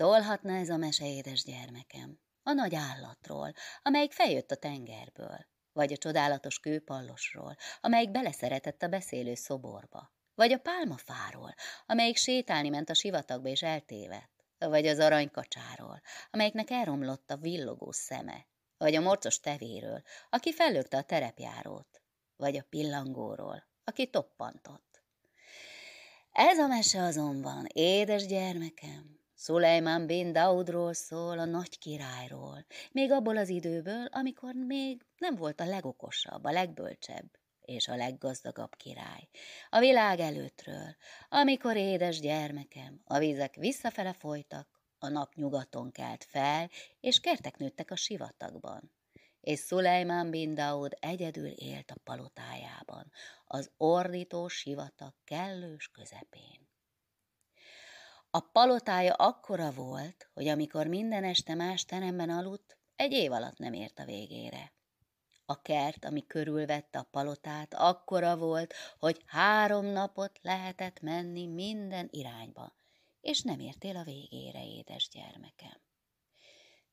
Szólhatna ez a mese, édes gyermekem, a nagy állatról, amelyik feljött a tengerből, vagy a csodálatos kőpallosról, amelyik beleszeretett a beszélő szoborba, vagy a pálmafáról, amelyik sétálni ment a sivatagba és eltévedt, vagy az aranykacsáról, amelyiknek elromlott a villogó szeme, vagy a morcos tevéről, aki fellökte a terepjárót, vagy a pillangóról, aki toppantott. Ez a mese azonban, édes gyermekem, Szulejmán bin Daudról szól, a nagy királyról, még abból az időből, amikor még nem volt a legokosabb, a legbölcsebb és a leggazdagabb király. A világ előttről, amikor édes gyermekem, a vizek visszafele folytak, a nap nyugaton kelt fel, és kertek nőttek a sivatagban. És Szulejmán bin Daud egyedül élt a palotájában, az ordító sivatag kellős közepén. A palotája akkora volt, hogy amikor minden este más teremben aludt, egy év alatt nem ért a végére. A kert, ami körülvette a palotát, akkora volt, hogy három napot lehetett menni minden irányba, és nem értél a végére, édes gyermekem.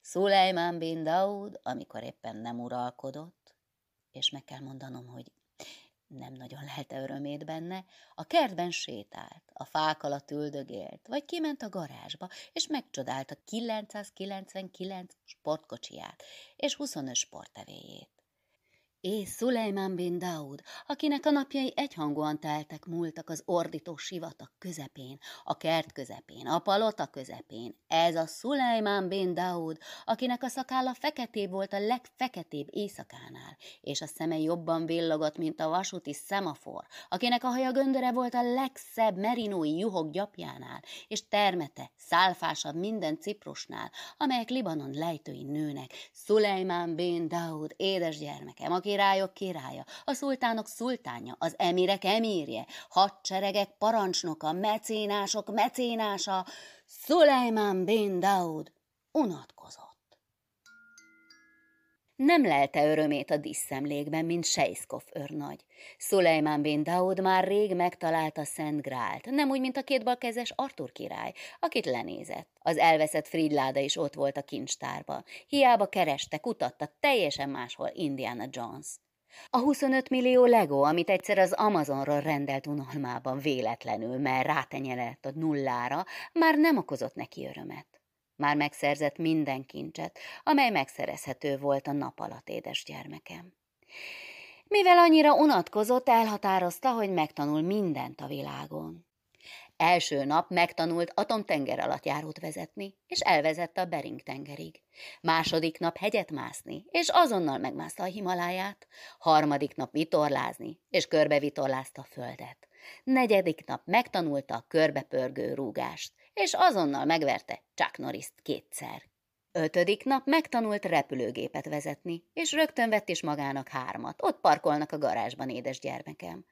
Szulejmán bin Daud, amikor éppen nem uralkodott, és meg kell mondanom, hogy nagyon lelte örömét benne, a kertben sétált, a fák alatt üldögélt, vagy kiment a garázsba, és megcsodálta 999 sportkocsiját és 25 sportevéjét és Szulejmán bin Daud, akinek a napjai egyhangúan teltek múltak az ordító sivatag közepén, a kert közepén, a palota közepén. Ez a Szulejmán bin Daud, akinek a szakálla feketébb volt a legfeketébb éjszakánál, és a szeme jobban villogott, mint a vasúti szemafor, akinek a haja göndöre volt a legszebb merinói juhok gyapjánál, és termete szálfásabb minden ciprusnál, amelyek Libanon lejtői nőnek. Szulejmán bin Daud, édesgyermekem, aki királyok királya, a szultánok szultánja, az emirek emírje, hadseregek parancsnoka, mecénások mecénása, Szulejmán bin Daud unatkozott. Nem lelte örömét a diszemlékben, mint Sejszkov őrnagy. Szulejmán bin Daud már rég megtalálta Szent Grált, nem úgy, mint a kétbalkezes Artur király, akit lenézett. Az elveszett Fridláda is ott volt a kincstárba. Hiába kereste, kutatta, teljesen máshol Indiana Jones. A 25 millió Lego, amit egyszer az Amazonról rendelt unalmában véletlenül, mert rátenyelett a nullára, már nem okozott neki örömet. Már megszerzett minden kincset, amely megszerezhető volt a nap alatt, édes gyermekem. Mivel annyira unatkozott, elhatározta, hogy megtanul mindent a világon. Első nap megtanult atomtenger alatt járót vezetni, és elvezette a Bering tengerig. Második nap hegyet mászni, és azonnal megmászta a Himaláját. Harmadik nap vitorlázni, és körbevitorlázta a földet. Negyedik nap megtanulta a körbepörgő rúgást, és azonnal megverte Chuck norris kétszer. Ötödik nap megtanult repülőgépet vezetni, és rögtön vett is magának hármat. Ott parkolnak a garázsban, édes gyermekem.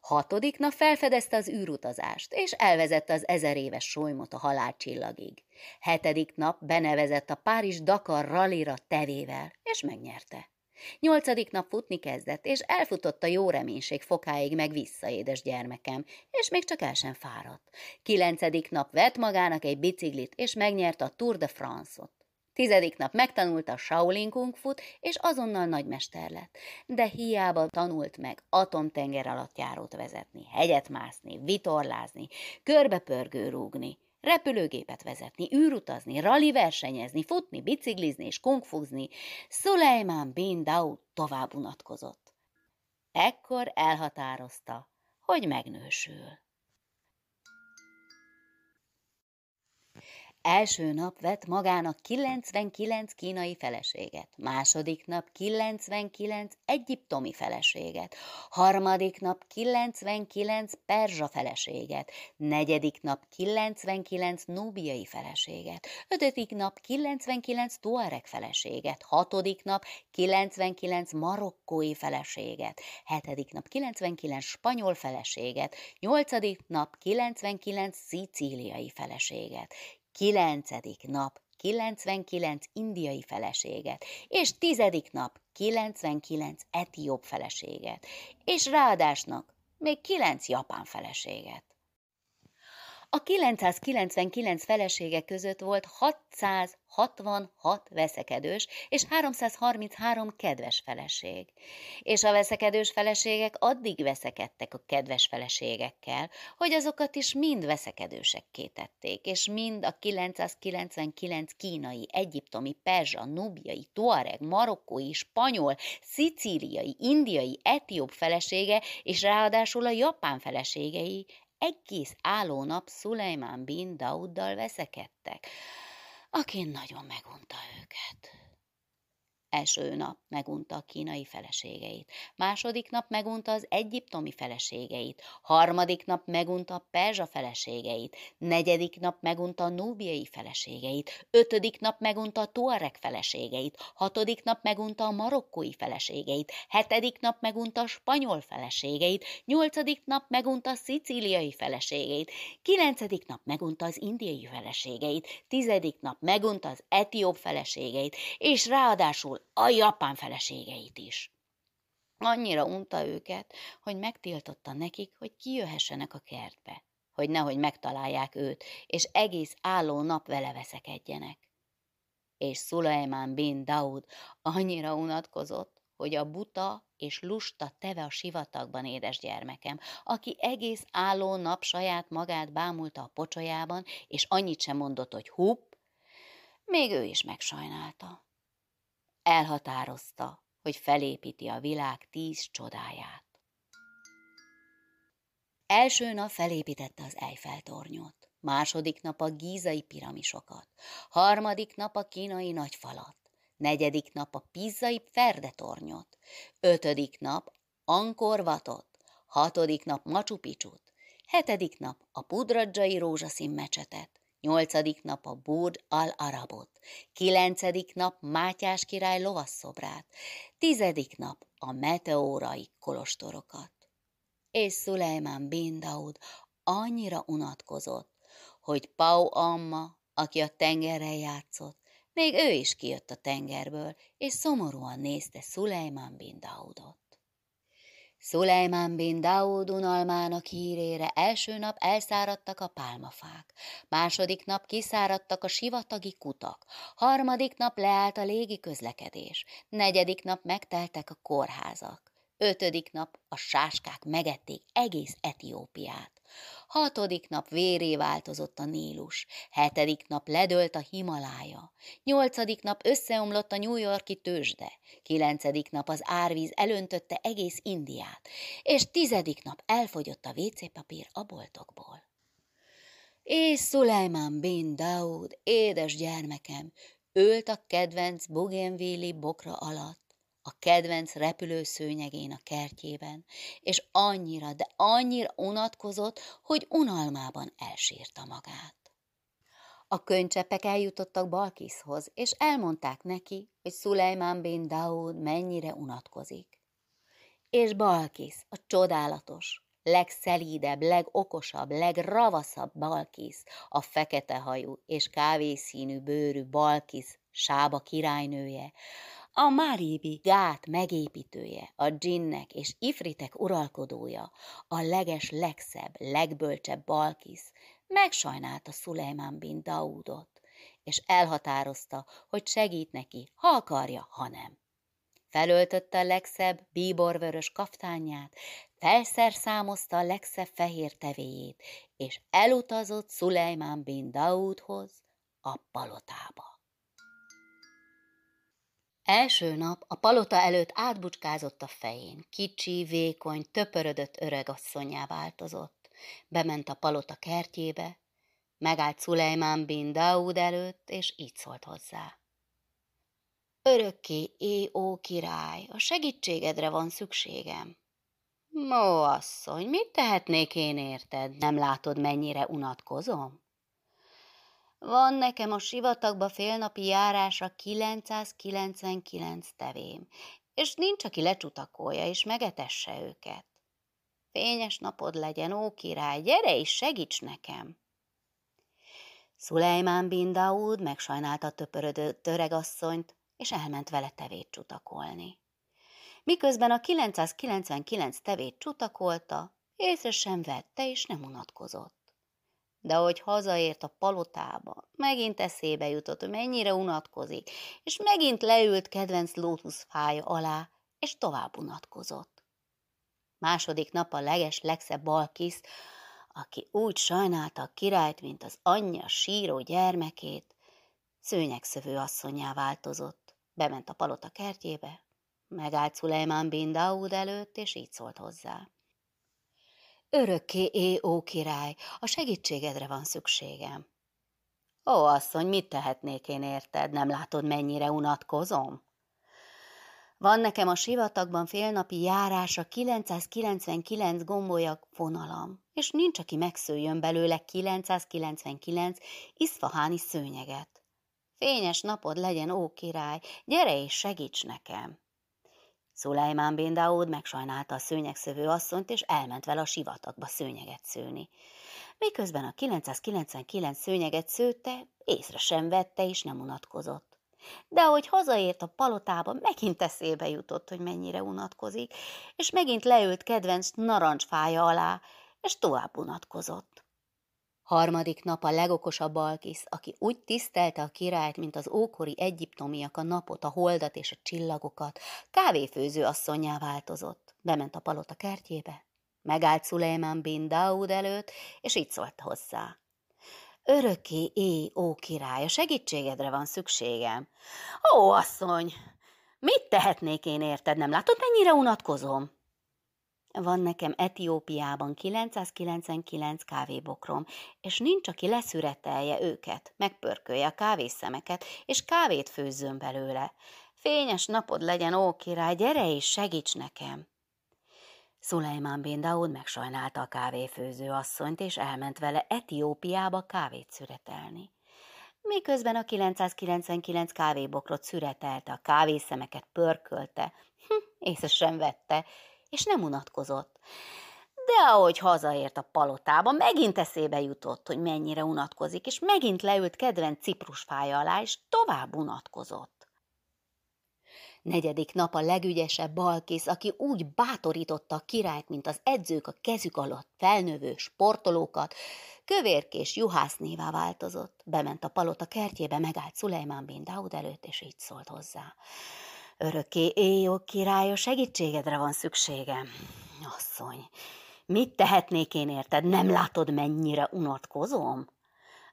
Hatodik nap felfedezte az űrutazást, és elvezette az ezer éves solymot a halálcsillagig. Hetedik nap benevezett a Párizs-Dakar rallira tevével, és megnyerte. Nyolcadik nap futni kezdett, és elfutott a jó reménység fokáig meg vissza, édes gyermekem, és még csak el sem fáradt. Kilencedik nap vett magának egy biciklit, és megnyerte a Tour de France-ot. Tizedik nap megtanulta a Shaolin Kung Fut, és azonnal nagymester lett. De hiába tanult meg atomtenger alatt járót vezetni, hegyet mászni, vitorlázni, körbepörgő rúgni repülőgépet vezetni, űrutazni, rali versenyezni, futni, biciklizni és kungfuzni, Szulejmán bin Daud tovább unatkozott. Ekkor elhatározta, hogy megnősül. Első nap vett magának 99 kínai feleséget, második nap 99 egyiptomi feleséget, harmadik nap 99 perzsa feleséget, negyedik nap 99 núbiai feleséget, ötödik nap 99 tuareg feleséget, hatodik nap 99 marokkói feleséget, hetedik nap 99 spanyol feleséget, nyolcadik nap 99 szicíliai feleséget, kilencedik nap 99 indiai feleséget, és tizedik nap 99 etióp feleséget, és ráadásnak még 9 japán feleséget. A 999 felesége között volt 666 veszekedős és 333 kedves feleség. És a veszekedős feleségek addig veszekedtek a kedves feleségekkel, hogy azokat is mind veszekedősekké tették, és mind a 999 kínai, egyiptomi, perzsa, nubiai, tuareg, marokkói, spanyol, szicíliai, indiai, etióp felesége, és ráadásul a japán feleségei egész álló nap Szulejmán bin Dauddal veszekedtek, aki nagyon megunta őket. Első nap megunta a kínai feleségeit, második nap megunta az egyiptomi feleségeit, harmadik nap megunta a perzsa feleségeit, negyedik nap megunta a núbiai feleségeit, ötödik nap megunta a tuareg feleségeit, hatodik nap megunta a marokkói feleségeit, hetedik nap megunta a spanyol feleségeit, nyolcadik nap megunta a szicíliai feleségeit, kilencedik nap megunta az indiai feleségeit, tizedik nap megunta az etióp feleségeit, és ráadásul a japán feleségeit is. Annyira unta őket, hogy megtiltotta nekik, hogy kijöhessenek a kertbe, hogy nehogy megtalálják őt, és egész álló nap vele veszekedjenek. És Szulajmán bin Daud annyira unatkozott, hogy a buta és lusta teve a sivatagban, édes gyermekem, aki egész álló nap saját magát bámulta a pocsolyában, és annyit sem mondott, hogy hupp, még ő is megsajnálta. Elhatározta, hogy felépíti a világ tíz csodáját. Első nap felépítette az Eiffel-tornyot, második nap a gízai piramisokat, harmadik nap a kínai nagyfalat, negyedik nap a pizzai ferdetornyot, ötödik nap Ankorvatot, hatodik nap Machu Picchu-t, hetedik nap a pudradzsai rózsaszín mecsetet, nyolcadik nap a Burd al-Arabot, kilencedik nap Mátyás király lovasszobrát, tizedik nap a meteórai kolostorokat. És Szulejmán bin Daud annyira unatkozott, hogy Pau Amma, aki a tengerrel játszott, még ő is kijött a tengerből, és szomorúan nézte Szulejmán bin Daudot. Szulejmán bin Daud unalmának hírére első nap elszáradtak a pálmafák, második nap kiszáradtak a sivatagi kutak, harmadik nap leállt a légi közlekedés, negyedik nap megteltek a kórházak, ötödik nap a sáskák megették egész Etiópiát, Hatodik nap véré változott a Nílus, hetedik nap ledölt a Himalája, nyolcadik nap összeomlott a New Yorki tőzsde, kilencedik nap az árvíz elöntötte egész Indiát, és tizedik nap elfogyott a WC-papír a boltokból. És Szulejmán bin Daud, édes gyermekem, ült a kedvenc Bougainville bokra alatt, a kedvenc repülőszőnyegén a kertjében, és annyira, de annyira unatkozott, hogy unalmában elsírta magát. A könycseppek eljutottak Balkiszhoz, és elmondták neki, hogy Szulejmán bin Daud mennyire unatkozik. És Balkisz, a csodálatos, legszelídebb, legokosabb, legravaszabb Balkisz, a fekete hajú és kávészínű bőrű Balkisz, Sába királynője, a Máribi gát megépítője, a dzsinnek és ifritek uralkodója, a leges legszebb, legbölcsebb Balkisz, megsajnálta Szulejmán bin Daudot, és elhatározta, hogy segít neki, ha akarja, ha nem. Felöltötte a legszebb bíborvörös kaftányát, felszerszámozta a legszebb fehér tevéjét, és elutazott Szulejmán bin Daudhoz a palotába. Első nap a palota előtt átbucskázott a fején, kicsi, vékony, töpörödött öregasszonyá változott. Bement a palota kertjébe, megállt Szulejmán bin Daud előtt, és így szólt hozzá. Örökké, ó király, a segítségedre van szükségem. Ó, asszony, mit tehetnék én érted? Nem látod, mennyire unatkozom? Van nekem a sivatagba félnapi járásra 999 tevém, és nincs, aki lecsutakolja és megetesse őket. Fényes napod legyen, ó király, gyere és segíts nekem! Szulejmán bin Daud megsajnálta töpörödő töregasszonyt, és elment vele tevét csutakolni. Miközben a 999 tevét csutakolta, észre sem vette és nem unatkozott. De ahogy hazaért a palotába, megint eszébe jutott, hogy mennyire unatkozik, és megint leült kedvenc lótuszfája alá, és tovább unatkozott. Második nap a leges legszebb Balkisz, aki úgy sajnálta a királyt, mint az anyja síró gyermekét, szőnyegszövő asszonyá változott. Bement a palota kertjébe, megállt Szulejmán bin Daud előtt, és így szólt hozzá. Örökké é, ó király, a segítségedre van szükségem. Ó, asszony, mit tehetnék én érted? Nem látod, mennyire unatkozom? Van nekem a sivatagban félnapi járása 999 gombolyak vonalam, és nincs, aki megszőjön belőle 999 iszfaháni szőnyeget. Fényes napod legyen, ó király, gyere és segíts nekem! Szulajmán bin Daud megsajnálta a szőnyegszövő asszonyt, és elment vele a sivatagba szőnyeget szőni. Miközben a 999 szőnyeget szőtte, észre sem vette, és nem unatkozott. De ahogy hazaért a palotába, megint eszébe jutott, hogy mennyire unatkozik, és megint leült kedvenc narancsfája alá, és tovább unatkozott. Harmadik nap a legokosabb Alkisz, aki úgy tisztelte a királyt, mint az ókori egyiptomiak a napot, a holdat és a csillagokat, kávéfőző asszonyá változott. Bement a palota kertjébe, megállt Szulejmán bin Daud előtt, és így szólt hozzá. Örökké éj, ó király, a segítségedre van szükségem. Ó, asszony, mit tehetnék én érted, nem látod, mennyire unatkozom? Van nekem Etiópiában 999 kávébokrom, és nincs, aki leszüretelje őket, megpörkölje a kávészemeket, és kávét főzzön belőle. Fényes napod legyen, ó király, gyere és segíts nekem! Szulejmán bin Daud megsajnálta a kávéfőző asszonyt, és elment vele Etiópiába kávét szüretelni. Miközben a 999 kávébokrot szüretelte, a kávészemeket pörkölte, hm, észre sem vette, és nem unatkozott. De ahogy hazaért a palotába, megint eszébe jutott, hogy mennyire unatkozik, és megint leült kedvenc ciprusfája alá, és tovább unatkozott. Negyedik nap a legügyesebb Balkész, aki úgy bátorította a királyt, mint az edzők a kezük alatt felnövő sportolókat, kövérkés juhásznévá változott. Bement a palota kertjébe, megállt Szulejmán bin Daud előtt, és így szólt hozzá. Örökké éjjó király, segítségedre van szükségem. Asszony, mit tehetnék én érted? Nem látod, mennyire unatkozom?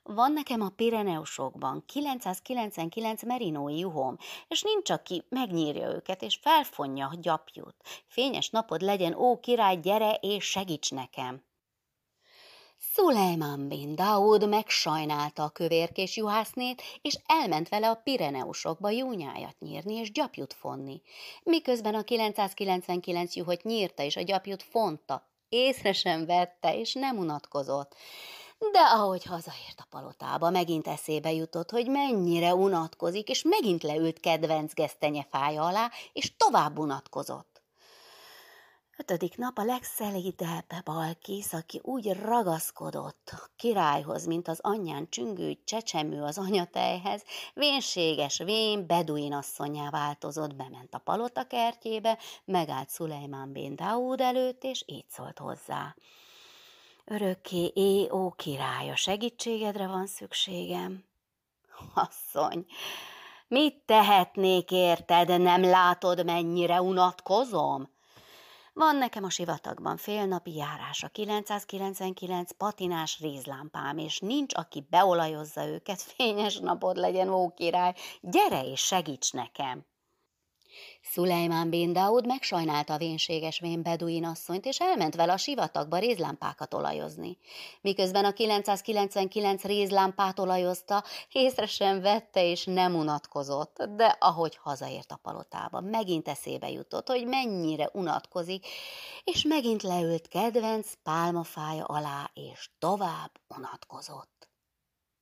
Van nekem a Pireneusokban 999 merinói juhom, és nincs, aki megnyírja őket, és felfonja a gyapjút. Fényes napod legyen, ó király, gyere és segíts nekem! Szulejmán bin Daud megsajnálta a kövérkés juhásznét, és elment vele a Pireneusokba júnyájat nyírni és gyapjut fonni. Miközben a 999 juhot nyírta és a gyapjut fonta, észre sem vette és nem unatkozott. De ahogy hazaért a palotába, megint eszébe jutott, hogy mennyire unatkozik, és megint leült kedvenc gesztenyefája alá, és tovább unatkozott. Ötödik nap a legszelídebb Balkész, aki úgy ragaszkodott a királyhoz, mint az anyján csüngő csecsemő az anyatejhez, vénséges vén beduin asszonyá változott, bement a palota kertjébe, megállt Szulejmán bin Daud előtt, és így szólt hozzá. Örökké é, ó király, a segítségedre van szükségem. Asszony, mit tehetnék érted, nem látod, mennyire unatkozom? Van nekem a sivatagban félnapi járása, 999 patinás rézlámpám, és nincs, aki beolajozza őket, fényes napod legyen, ó király, gyere és segíts nekem! Szulejmán bin Daud megsajnálta a vénséges vén beduin asszonyt, és elment vele a sivatagba rézlámpákat olajozni. Miközben a 999 rézlámpát olajozta, észre sem vette és nem unatkozott, de ahogy hazaért a palotába, megint eszébe jutott, hogy mennyire unatkozik, és megint leült kedvenc pálmafája alá, és tovább unatkozott.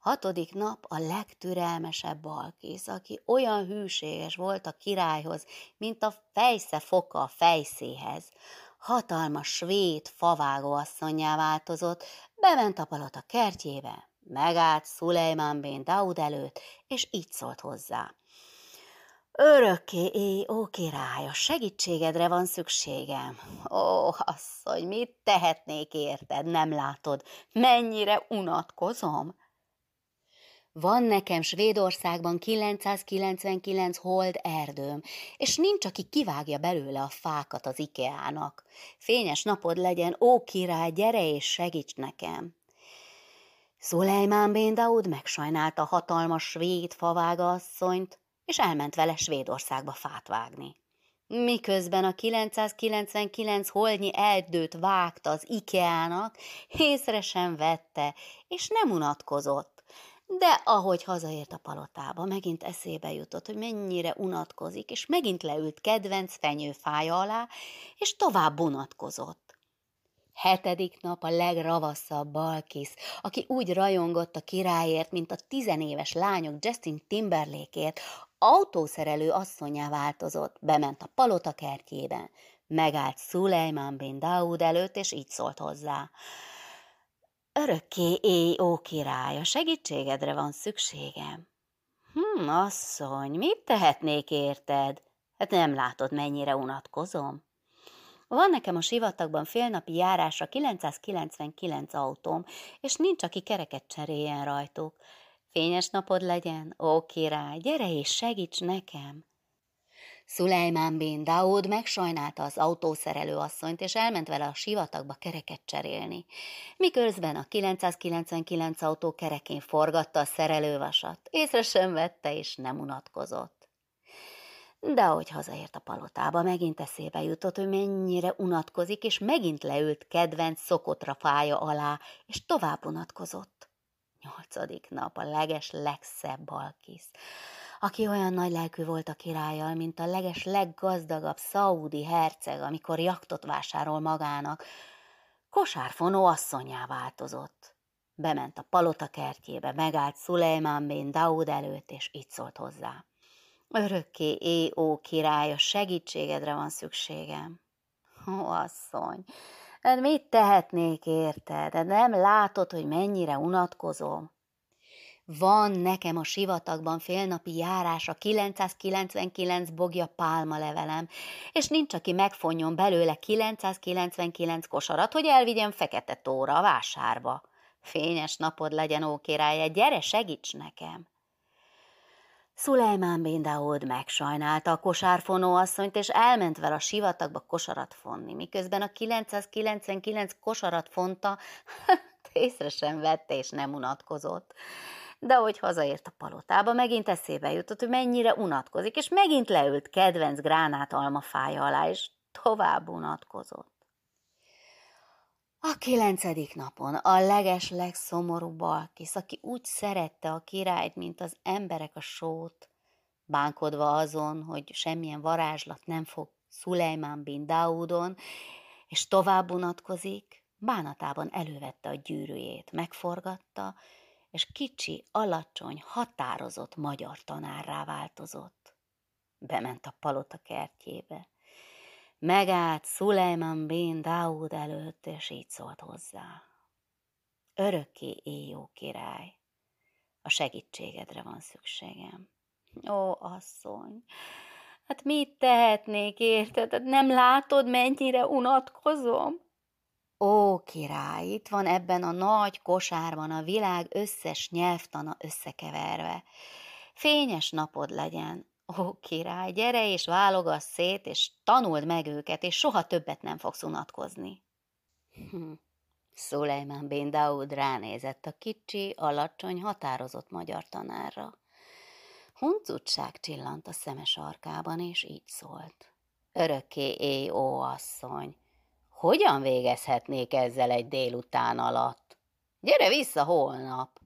Hatodik nap a legtürelmesebb Balkész, aki olyan hűséges volt a királyhoz, mint a fejsze foka a fejszéhez. Hatalmas svéd favágó asszonyjá változott, bement a palota kertjébe, megállt Szulejmán bin Daud előtt, és így szólt hozzá. Örökké éj, ó király, a segítségedre van szükségem. Ó, asszony, mit tehetnék érted, nem látod, mennyire unatkozom? Van nekem Svédországban 999 hold erdőm, és nincs, aki kivágja belőle a fákat az Ikeának. Fényes napod legyen, ó király, gyere és segíts nekem! Szulejmán Bén Daud megsajnálta hatalmas svéd favága asszonyt, és elment vele Svédországba fát vágni. Miközben a 999 holnyi erdőt vágta az Ikeának, észre sem vette, és nem unatkozott. De ahogy hazaért a palotába, megint eszébe jutott, hogy mennyire unatkozik, és megint leült kedvenc fenyőfája alá, és tovább unatkozott. Hetedik nap a legravaszabb Balkis, aki úgy rajongott a királyért, mint a tizenéves lányok Justin Timberlakeért, autószerelő asszonyá változott, bement a palota kertjében, megállt Szulejmán bin Daud előtt, és így szólt hozzá. Örökké éj, ó király, a segítségedre van szükségem. Hm, asszony, mit tehetnék érted? Hát nem látod, mennyire unatkozom? Van nekem a sivatagban félnapi járásra 999 autóm, és nincs, aki kereket cseréljen rajtuk. Fényes napod legyen, ó király, gyere és segíts nekem! Szulejmán bin Daud megsajnálta az autószerelő asszonyt, és elment vele a sivatagba kereket cserélni. Miközben a 999 autó kerekén forgatta a szerelővasat, észre sem vette, és nem unatkozott. De ahogy hazaért a palotába, megint eszébe jutott, hogy mennyire unatkozik, és megint leült kedvenc szokotra fája alá, és tovább unatkozott. Nyolcadik nap a leges legszebb balkisz, aki olyan nagy lelkű volt a királlyal, mint a leges leggazdagabb szaudi herceg, amikor jaktot vásárol magának, kosárfonó asszonyá változott. Bement a palota kertjébe, megállt Szulejmán bén Daud előtt, és így szólt hozzá. Örökké é, ó király, a segítségedre van szükségem. Ó, asszony, hát mit tehetnék érted? De nem látod, hogy mennyire unatkozom? Van nekem a sivatagban félnapi járás a 999 bogja pálma levelem, és nincs, aki megfonjon belőle 999 kosarat, hogy elvigyem Fekete Tóra a vásárba. Fényes napod legyen, ó királye, gyere, segíts nekem! Szulejmán bin Daud megsajnálta a kosárfonó asszonyt, és elment vele a sivatagba kosarat fonni, miközben a 999 kosarat fonta, észre sem vette, és nem unatkozott. De hogy hazaért a palotába, megint eszébe jutott, hogy mennyire unatkozik, és megint leült kedvenc gránát almafája alá, és tovább unatkozott. A kilencedik napon a leges legszomorúbb Balkisz, aki úgy szerette a királyt, mint az emberek a sót, bánkodva azon, hogy semmilyen varázslat nem fog Szulejmán bin Daudon, és tovább unatkozik, bánatában elővette a gyűrűjét, megforgatta, és kicsi, alacsony, határozott magyar tanárrá változott. Bement a palota kertjébe megállt Szulejman bin Daud előtt, és így szólt hozzá. Örökké éjó király, a segítségedre van szükségem. Ó, asszony, hát mit tehetnék, érted? Nem látod, mennyire unatkozom? Ó, király, itt van ebben a nagy kosárban a világ összes nyelvtana összekeverve. Fényes napod legyen, Ó, király, gyere és válogass szét, és tanuld meg őket, és soha többet nem fogsz unatkozni. Hm. Szulejmán bin Daud ránézett a kicsi, alacsony, határozott magyar tanárra. Huncutság csillant a szemes arkában, és így szólt. Örökké éj, ó asszony! Hogyan végezhetnék ezzel egy délután alatt? Gyere vissza holnap!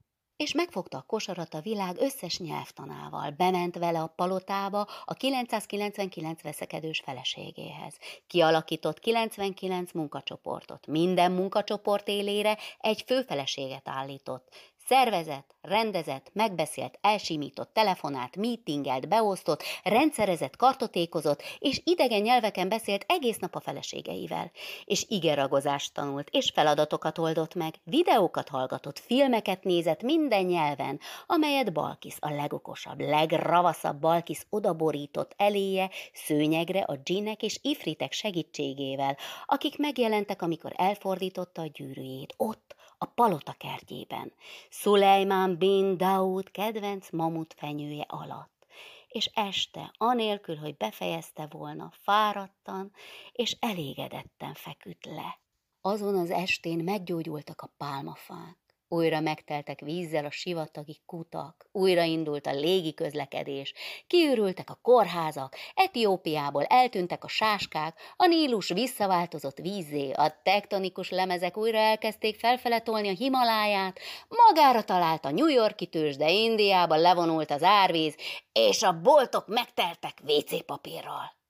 és megfogta a kosarat a világ összes nyelvtanával, bement vele a palotába a 999 veszekedős feleségéhez. Kialakított 99 munkacsoportot, minden munkacsoport élére egy főfeleséget állított. Szervezett, rendezett, megbeszélt, elsimított, telefonált, meetingelt, beosztott, rendszerezett, kartotékozott, és idegen nyelveken beszélt egész nap a feleségeivel. És igeragozást tanult, és feladatokat oldott meg, videókat hallgatott, filmeket nézett minden nyelven, amelyet Balkis a legokosabb, legravaszabb Balkis odaborított eléje szőnyegre a dzsinek és ifritek segítségével, akik megjelentek, amikor elfordította a gyűrűjét, ott, a palota kertjében, Szulejmán bin Daud kedvenc mamut fenyője alatt, és este, anélkül, hogy befejezte volna, fáradtan és elégedetten feküdt le. Azon az estén meggyógyultak a pálmafák, újra megteltek vízzel a sivatagi kutak, újraindult a légi közlekedés, kiürültek a kórházak, Etiópiából eltűntek a sáskák, a Nílus visszaváltozott vízzé, a tektonikus lemezek újra elkezdték felfeletolni a Himaláját, magára talált a New Yorki tőzs, de Indiába levonult az árvíz, és a boltok megteltek WC papírral.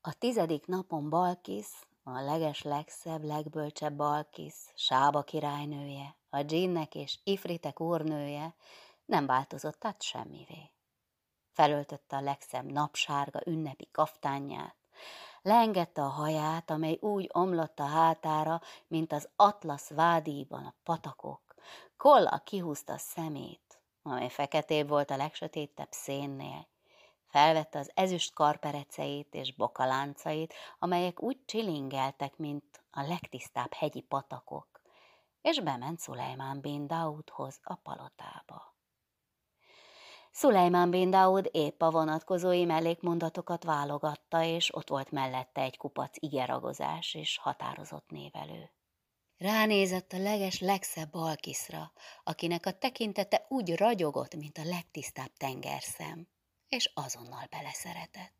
A tizedik napon Balkisz a leges legszebb, legbölcsebb Balkisz, Sába királynője, a dzsinnek és Ifritek úrnője nem változott tehát semmivé. Felöltötte a legszebb napsárga ünnepi kaftányát, leengedte a haját, amely úgy omlott a hátára, mint az Atlasz vádíban a patakok. Kolla kihúzta a szemét, amely feketébb volt a legsötétebb szénnél, Felvette az ezüst karpereceit és bokaláncait, amelyek úgy csilingeltek, mint a legtisztább hegyi patakok, és bement Szulejmán bin Daudhoz a palotába. Szulejmán bin Daud épp a vonatkozói mellékmondatokat válogatta, és ott volt mellette egy kupac igeragozás és határozott névelő. Ránézett a leges legszebb Balkiszra, akinek a tekintete úgy ragyogott, mint a legtisztább tengerszem és azonnal beleszeretett.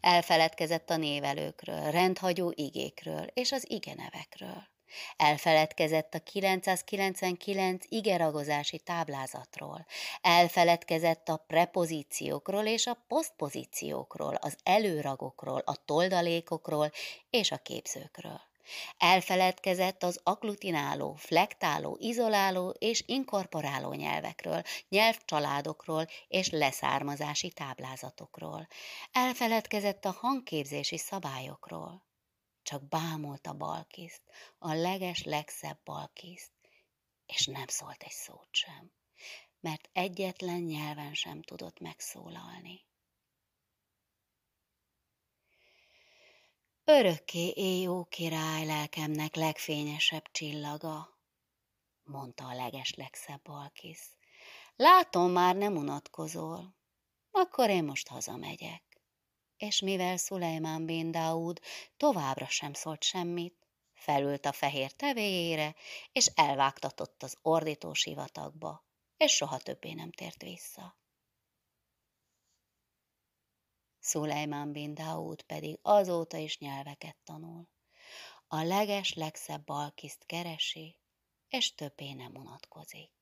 Elfeledkezett a névelőkről, rendhagyó igékről és az igenevekről. Elfeledkezett a 999 igeragozási táblázatról, elfeledkezett a prepozíciókról és a posztpozíciókról, az előragokról, a toldalékokról és a képzőkről. Elfeledkezett az agglutináló, flektáló, izoláló és inkorporáló nyelvekről, nyelvcsaládokról és leszármazási táblázatokról. Elfeledkezett a hangképzési szabályokról. Csak bámult a balkiszt, a leges legszebb balkiszt, és nem szólt egy szót sem, mert egyetlen nyelven sem tudott megszólalni. Örökké éjó király lelkemnek legfényesebb csillaga, mondta a leges legszebb Balkisz. Látom, már nem unatkozol. Akkor én most hazamegyek. És mivel Szulejmán bin Daud továbbra sem szólt semmit, felült a fehér tevéjére, és elvágtatott az ordító sivatagba, és soha többé nem tért vissza. Szulejmán bin Daud pedig azóta is nyelveket tanul. A leges legszebb balkiszt keresi, és többé nem unatkozik.